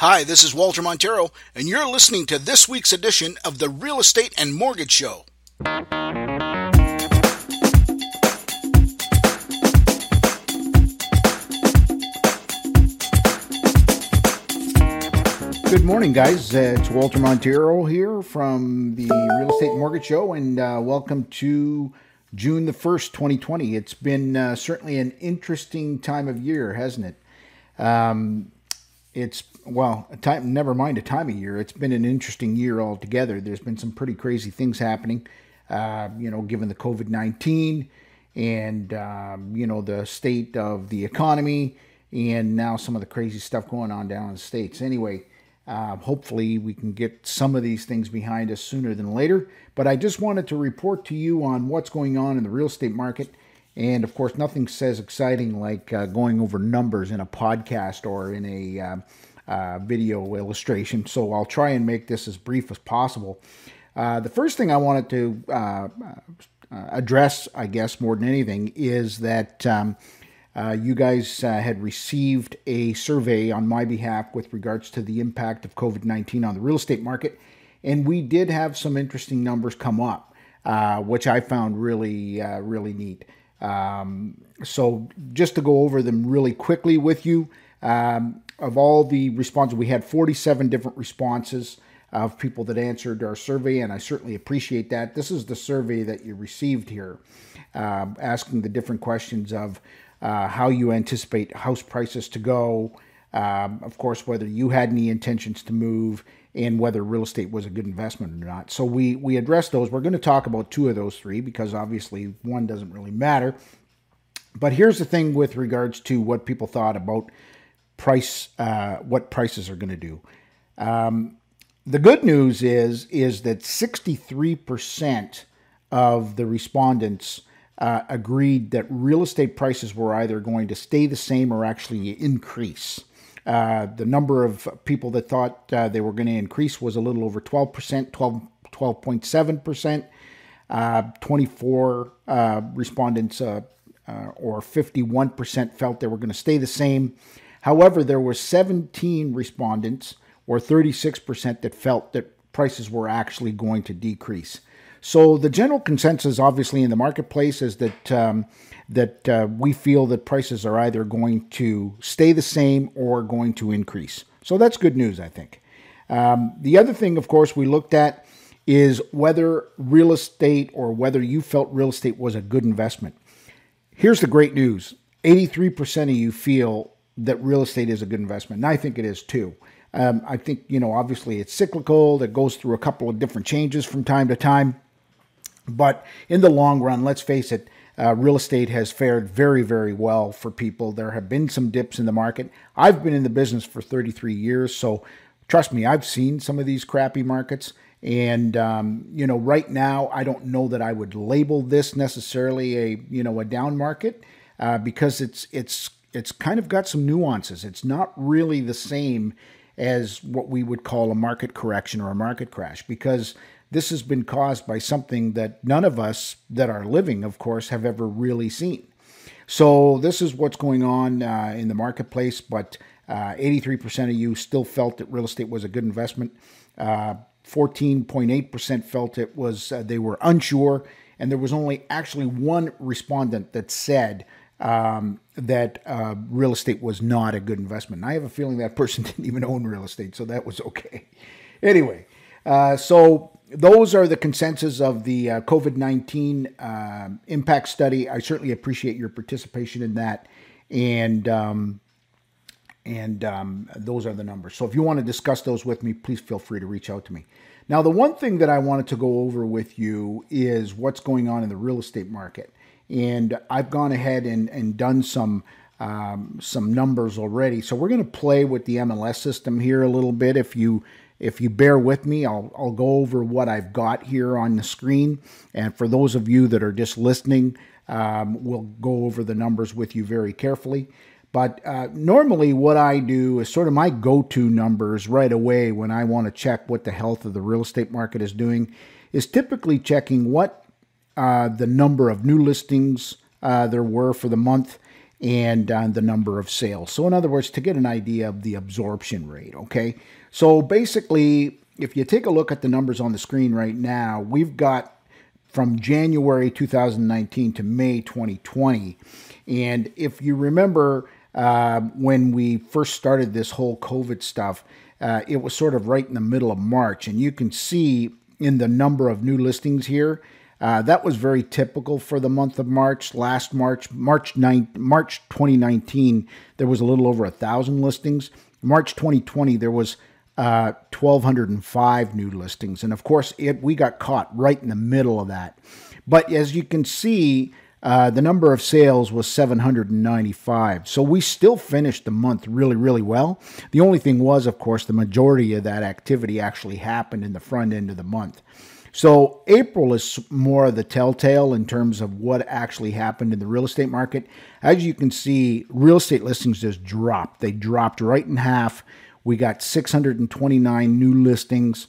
Hi, this is Walter Montero, and you're listening to this week's edition of the Real Estate and Mortgage Show. Good morning, guys. Uh, it's Walter Montero here from the Real Estate and Mortgage Show, and uh, welcome to June the 1st, 2020. It's been uh, certainly an interesting time of year, hasn't it? Um, it's, well, time, never mind a time of year. It's been an interesting year altogether. There's been some pretty crazy things happening, uh, you know, given the COVID 19 and, um, you know, the state of the economy and now some of the crazy stuff going on down in the States. Anyway, uh, hopefully, we can get some of these things behind us sooner than later. But I just wanted to report to you on what's going on in the real estate market. And of course, nothing says exciting like uh, going over numbers in a podcast or in a uh, uh video illustration. So I'll try and make this as brief as possible. Uh, the first thing I wanted to uh, address, I guess, more than anything, is that. Um, uh, you guys uh, had received a survey on my behalf with regards to the impact of COVID 19 on the real estate market. And we did have some interesting numbers come up, uh, which I found really, uh, really neat. Um, so, just to go over them really quickly with you, um, of all the responses, we had 47 different responses of people that answered our survey, and I certainly appreciate that. This is the survey that you received here, uh, asking the different questions of uh, how you anticipate house prices to go, um, of course, whether you had any intentions to move, and whether real estate was a good investment or not. So we we addressed those. We're going to talk about two of those three because obviously one doesn't really matter. But here's the thing with regards to what people thought about price, uh, what prices are going to do. Um, the good news is is that 63% of the respondents uh, agreed that real estate prices were either going to stay the same or actually increase. Uh, the number of people that thought uh, they were going to increase was a little over 12%, 12, 12.7%. Uh, 24 uh, respondents or 51% felt they were going to stay the same. However, there were 17 respondents or 36% that felt that prices were actually going to decrease. So the general consensus, obviously, in the marketplace is that um, that uh, we feel that prices are either going to stay the same or going to increase. So that's good news, I think. Um, the other thing, of course, we looked at is whether real estate or whether you felt real estate was a good investment. Here's the great news 83% of you feel that real estate is a good investment, and I think it is too. Um, I think, you know, obviously it's cyclical, that goes through a couple of different changes from time to time. But in the long run, let's face it, uh, real estate has fared very, very well for people. There have been some dips in the market. I've been in the business for 33 years, so trust me, I've seen some of these crappy markets. And um, you know, right now, I don't know that I would label this necessarily a you know a down market uh, because it's it's it's kind of got some nuances. It's not really the same as what we would call a market correction or a market crash because this has been caused by something that none of us that are living, of course, have ever really seen. So, this is what's going on uh, in the marketplace, but uh, 83% of you still felt that real estate was a good investment. Uh, 14.8% felt it was, uh, they were unsure. And there was only actually one respondent that said um, that uh, real estate was not a good investment. And I have a feeling that person didn't even own real estate, so that was okay. Anyway, uh, so those are the consensus of the uh, COVID 19 uh, impact study. I certainly appreciate your participation in that. And, um, and um, those are the numbers. So if you want to discuss those with me, please feel free to reach out to me. Now, the one thing that I wanted to go over with you is what's going on in the real estate market. And I've gone ahead and, and done some um, some numbers already. So we're going to play with the MLS system here a little bit. If you if you bear with me, I'll, I'll go over what I've got here on the screen. And for those of you that are just listening, um, we'll go over the numbers with you very carefully. But uh, normally, what I do is sort of my go to numbers right away when I want to check what the health of the real estate market is doing, is typically checking what uh, the number of new listings uh, there were for the month and uh, the number of sales. So, in other words, to get an idea of the absorption rate, okay? So, basically, if you take a look at the numbers on the screen right now, we've got from January 2019 to May 2020. And if you remember uh, when we first started this whole COVID stuff, uh, it was sort of right in the middle of March. And you can see in the number of new listings here, uh, that was very typical for the month of March. Last March, March 9, March 2019, there was a little over a thousand listings. March 2020, there was uh, 1,205 new listings, and of course, it we got caught right in the middle of that. But as you can see, uh, the number of sales was 795. So we still finished the month really, really well. The only thing was, of course, the majority of that activity actually happened in the front end of the month. So April is more of the telltale in terms of what actually happened in the real estate market. As you can see, real estate listings just dropped. They dropped right in half. We got 629 new listings,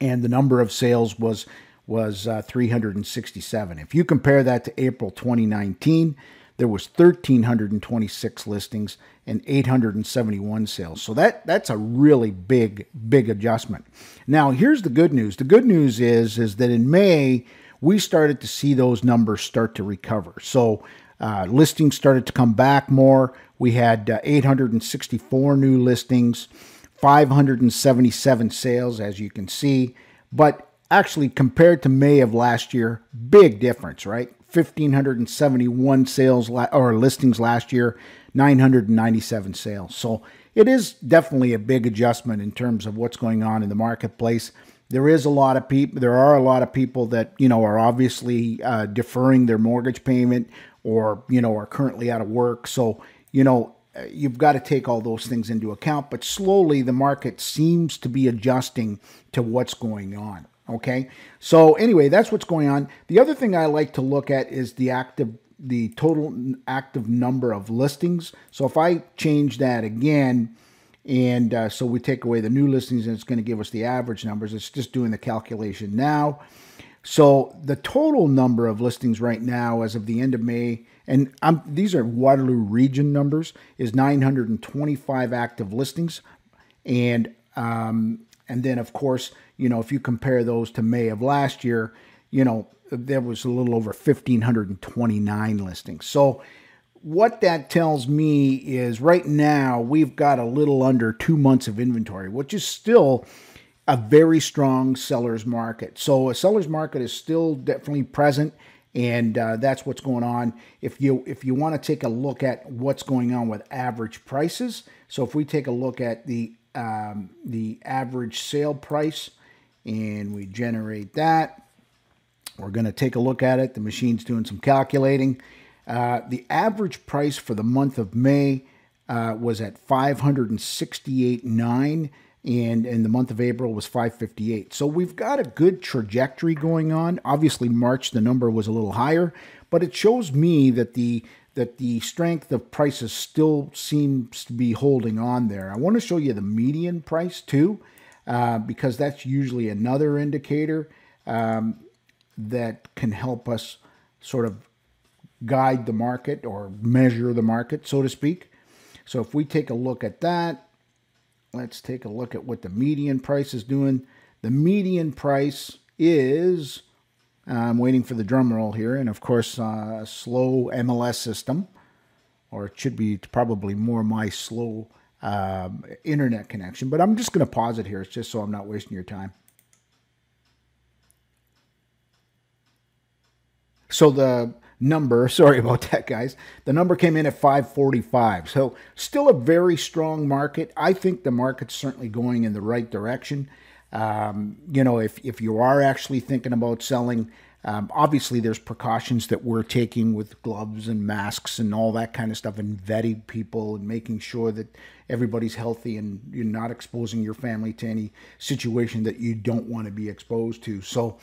and the number of sales was was uh, 367. If you compare that to April 2019, there was 1326 listings and 871 sales. So that that's a really big big adjustment. Now, here's the good news. The good news is is that in May we started to see those numbers start to recover. So uh, listings started to come back more. We had uh, 864 new listings, 577 sales, as you can see. But actually, compared to May of last year, big difference, right? 1,571 sales la- or listings last year, 997 sales. So it is definitely a big adjustment in terms of what's going on in the marketplace. There is a lot of people. There are a lot of people that you know are obviously uh, deferring their mortgage payment, or you know are currently out of work. So you know you've got to take all those things into account. But slowly, the market seems to be adjusting to what's going on. Okay. So anyway, that's what's going on. The other thing I like to look at is the active the total active number of listings. So if I change that again, and uh, so we take away the new listings and it's going to give us the average numbers. It's just doing the calculation now. So the total number of listings right now, as of the end of May, and I'm, these are Waterloo region numbers, is 925 active listings, and um, and then of course, you know, if you compare those to May of last year, you know, there was a little over 1,529 listings. So, what that tells me is right now we've got a little under two months of inventory, which is still a very strong seller's market. So, a seller's market is still definitely present. And uh, that's what's going on. If you if you want to take a look at what's going on with average prices, so if we take a look at the um, the average sale price and we generate that, we're going to take a look at it. The machine's doing some calculating. Uh, the average price for the month of May uh, was at 568.9 and in the month of April was 558. So we've got a good trajectory going on. Obviously March the number was a little higher, but it shows me that the that the strength of prices still seems to be holding on there. I want to show you the median price too, uh, because that's usually another indicator. Um, that can help us sort of guide the market or measure the market, so to speak. So if we take a look at that, let's take a look at what the median price is doing. The median price is, I'm waiting for the drum roll here, and of course, uh, slow MLS system, or it should be probably more my slow um, internet connection, but I'm just going to pause it here It's just so I'm not wasting your time. So the number, sorry about that, guys. The number came in at 545. So still a very strong market. I think the market's certainly going in the right direction. Um, you know, if, if you are actually thinking about selling, um, obviously there's precautions that we're taking with gloves and masks and all that kind of stuff and vetting people and making sure that everybody's healthy and you're not exposing your family to any situation that you don't want to be exposed to. So,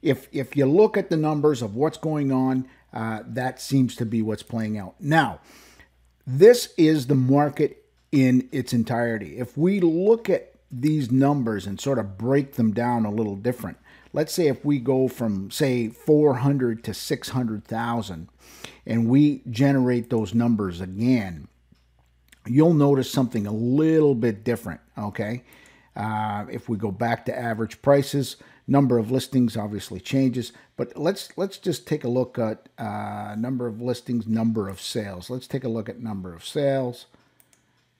if if you look at the numbers of what's going on, uh, that seems to be what's playing out. Now, this is the market in its entirety. If we look at these numbers and sort of break them down a little different, let's say if we go from say 400 to 600,000 and we generate those numbers again, you'll notice something a little bit different, okay? Uh, if we go back to average prices, number of listings obviously changes, but let's let's just take a look at uh, number of listings, number of sales. Let's take a look at number of sales.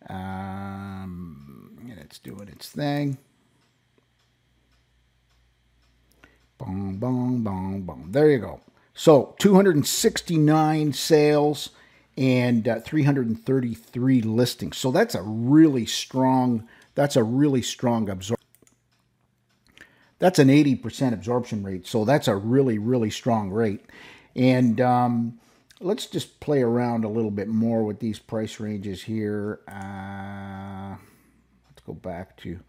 Um, and it's doing its thing. Boom, boom, boom, boom. There you go. So 269 sales and uh, 333 listings. So that's a really strong. That's a really strong absorption. That's an 80% absorption rate. So that's a really, really strong rate. And um, let's just play around a little bit more with these price ranges here. Uh, go back to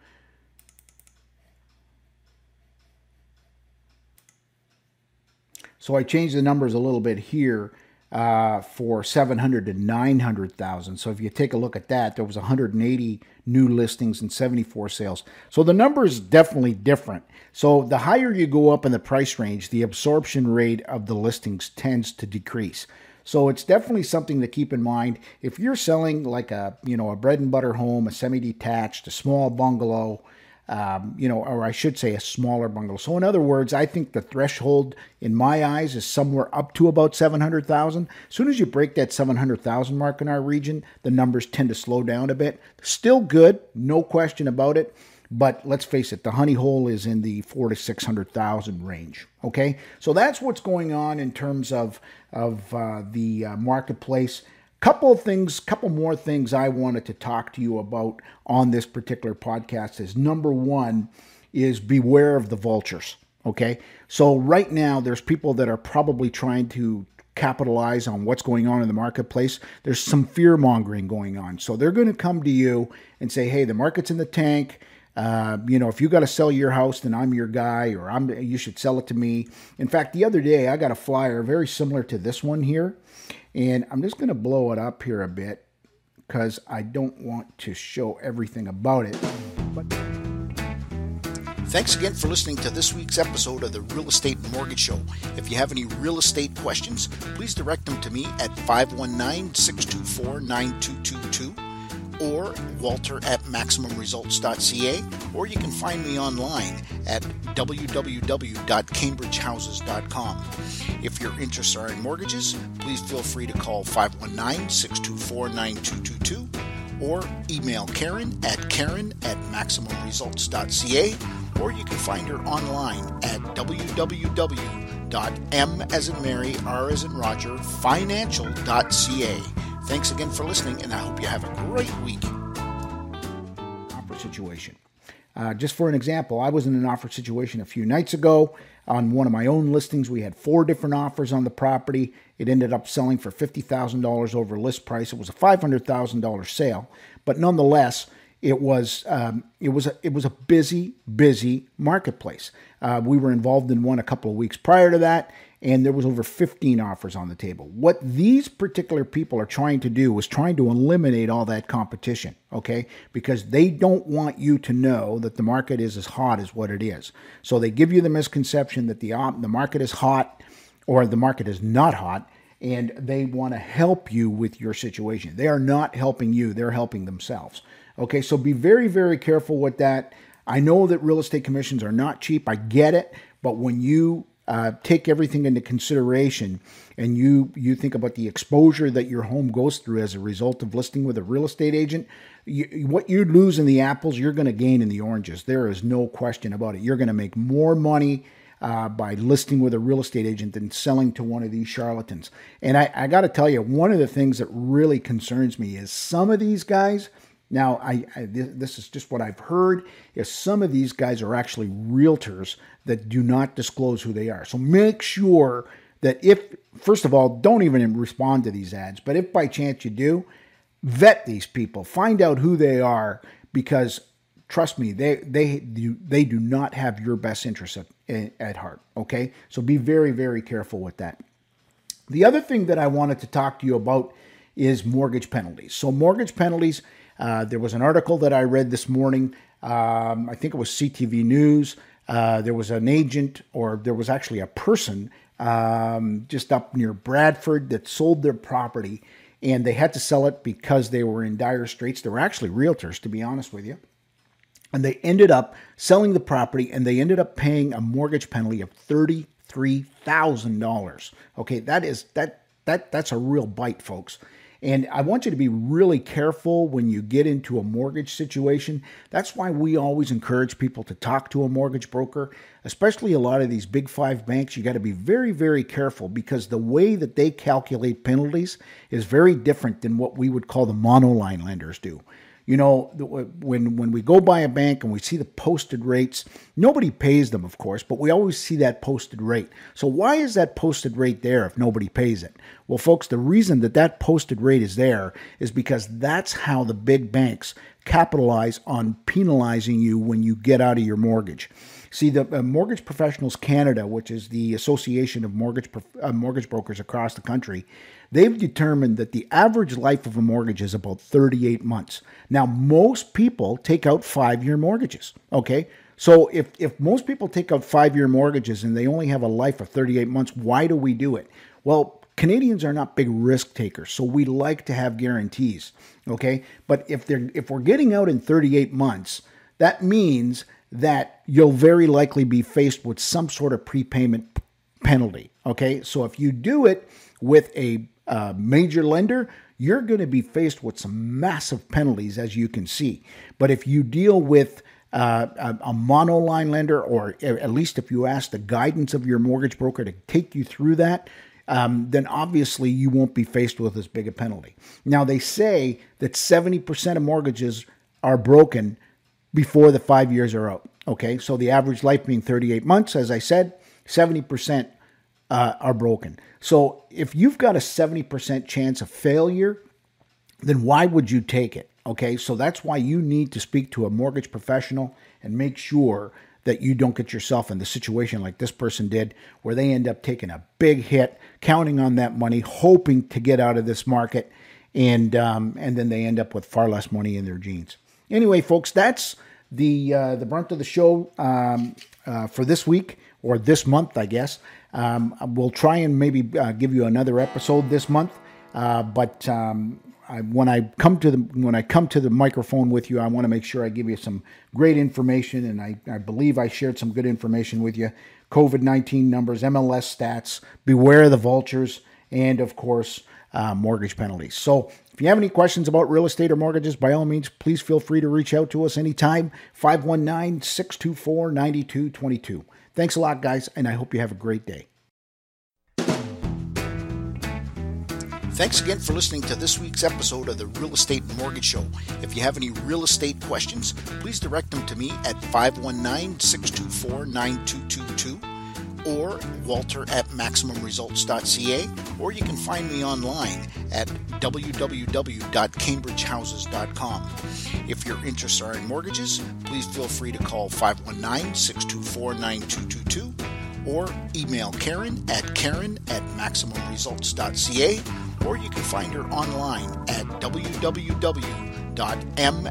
So I changed the numbers a little bit here uh, for 700 to 900,000. So if you take a look at that, there was 180 new listings and 74 sales. So the number is definitely different. So the higher you go up in the price range, the absorption rate of the listings tends to decrease. So it's definitely something to keep in mind. If you're selling like a, you know, a bread and butter home, a semi-detached, a small bungalow, um, you know, or I should say a smaller bungalow. So in other words, I think the threshold in my eyes is somewhere up to about 700,000. As soon as you break that 700,000 mark in our region, the numbers tend to slow down a bit. Still good, no question about it. But let's face it, the honey hole is in the four to six hundred thousand range. Okay, so that's what's going on in terms of of uh, the uh, marketplace. Couple of things, couple more things I wanted to talk to you about on this particular podcast is number one is beware of the vultures. Okay. So right now there's people that are probably trying to capitalize on what's going on in the marketplace. There's some fear mongering going on. So they're going to come to you and say, hey, the market's in the tank. Uh, you know, if you got to sell your house, then I'm your guy, or I'm you should sell it to me. In fact, the other day I got a flyer very similar to this one here, and I'm just going to blow it up here a bit because I don't want to show everything about it. But Thanks again for listening to this week's episode of the Real Estate Mortgage Show. If you have any real estate questions, please direct them to me at 519 624 9222 or walter at maximumresults.ca, or you can find me online at www.cambridgehouses.com. If your interests are in mortgages, please feel free to call 519 624 9222 or email Karen at karen at maximumresults.ca, or you can find her online at www.m as in Mary, R as in Roger, financial.ca. Thanks again for listening, and I hope you have a great week. offer situation. Uh, just for an example, I was in an offer situation a few nights ago on one of my own listings. We had four different offers on the property. It ended up selling for $50,000 over list price. It was a $500,000 sale, but nonetheless, it was um, it was a, it was a busy busy marketplace. Uh, we were involved in one a couple of weeks prior to that, and there was over 15 offers on the table. What these particular people are trying to do is trying to eliminate all that competition, okay? Because they don't want you to know that the market is as hot as what it is. So they give you the misconception that the the market is hot or the market is not hot and they want to help you with your situation. They are not helping you, they're helping themselves. Okay? So be very very careful with that. I know that real estate commissions are not cheap. I get it, but when you uh, take everything into consideration and you you think about the exposure that your home goes through as a result of listing with a real estate agent you, what you lose in the apples you're going to gain in the oranges. There is no question about it. You're going to make more money uh, by listing with a real estate agent than selling to one of these charlatans. And i, I got to tell you one of the things that really concerns me is some of these guys now, I, I, this is just what I've heard is some of these guys are actually realtors that do not disclose who they are. So make sure that if first of all, don't even respond to these ads, but if by chance you do, vet these people, find out who they are because trust me, they they do, they do not have your best interest at, at heart, okay? So be very very careful with that. The other thing that I wanted to talk to you about is mortgage penalties. So mortgage penalties uh, there was an article that I read this morning. Um, I think it was CTV News. uh, there was an agent, or there was actually a person um, just up near Bradford that sold their property, and they had to sell it because they were in dire straits. They were actually realtors, to be honest with you. And they ended up selling the property, and they ended up paying a mortgage penalty of thirty-three thousand dollars. Okay, that is that that that's a real bite, folks. And I want you to be really careful when you get into a mortgage situation. That's why we always encourage people to talk to a mortgage broker, especially a lot of these big five banks. You got to be very, very careful because the way that they calculate penalties is very different than what we would call the monoline lenders do. You know, when when we go by a bank and we see the posted rates, nobody pays them, of course, but we always see that posted rate. So why is that posted rate there if nobody pays it? Well, folks, the reason that that posted rate is there is because that's how the big banks capitalize on penalizing you when you get out of your mortgage. See, the uh, Mortgage Professionals Canada, which is the association of mortgage uh, mortgage brokers across the country, they've determined that the average life of a mortgage is about 38 months. Now, most people take out five year mortgages. Okay. So if, if most people take out five year mortgages and they only have a life of 38 months, why do we do it? Well, Canadians are not big risk takers, so we like to have guarantees. Okay. But if they're if we're getting out in 38 months, that means that you'll very likely be faced with some sort of prepayment penalty. Okay. So if you do it with a uh, major lender, you're going to be faced with some massive penalties, as you can see. But if you deal with uh, a, a monoline lender, or at least if you ask the guidance of your mortgage broker to take you through that, um, then obviously you won't be faced with as big a penalty. Now, they say that 70% of mortgages are broken before the five years are out. Okay, so the average life being 38 months, as I said, 70% uh, are broken. So if you've got a 70% chance of failure, then why would you take it? Okay, so that's why you need to speak to a mortgage professional and make sure that you don't get yourself in the situation like this person did, where they end up taking a big hit, counting on that money, hoping to get out of this market, and um, and then they end up with far less money in their jeans. Anyway, folks, that's the uh, the brunt of the show um, uh, for this week or this month, I guess. Um, we'll try and maybe uh, give you another episode this month, uh, but um, I, when I come to the when I come to the microphone with you, I want to make sure I give you some great information, and I, I believe I shared some good information with you. COVID nineteen numbers, MLS stats, beware of the vultures, and of course uh, mortgage penalties. So if you have any questions about real estate or mortgages, by all means, please feel free to reach out to us anytime. 519 624 9222. Thanks a lot, guys, and I hope you have a great day. Thanks again for listening to this week's episode of the Real Estate Mortgage Show. If you have any real estate questions, please direct them to me at 519 624 9222 or walter at maximumresults.ca, or you can find me online at www.cambridgehouses.com. If your interests are in mortgages, please feel free to call 519 624 9222 or email Karen at karen at maximumresults.ca, or you can find her online at www.m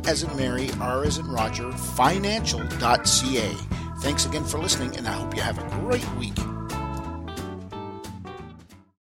as in Mary, R as in Roger, financial.ca. Thanks again for listening, and I hope you have a great week.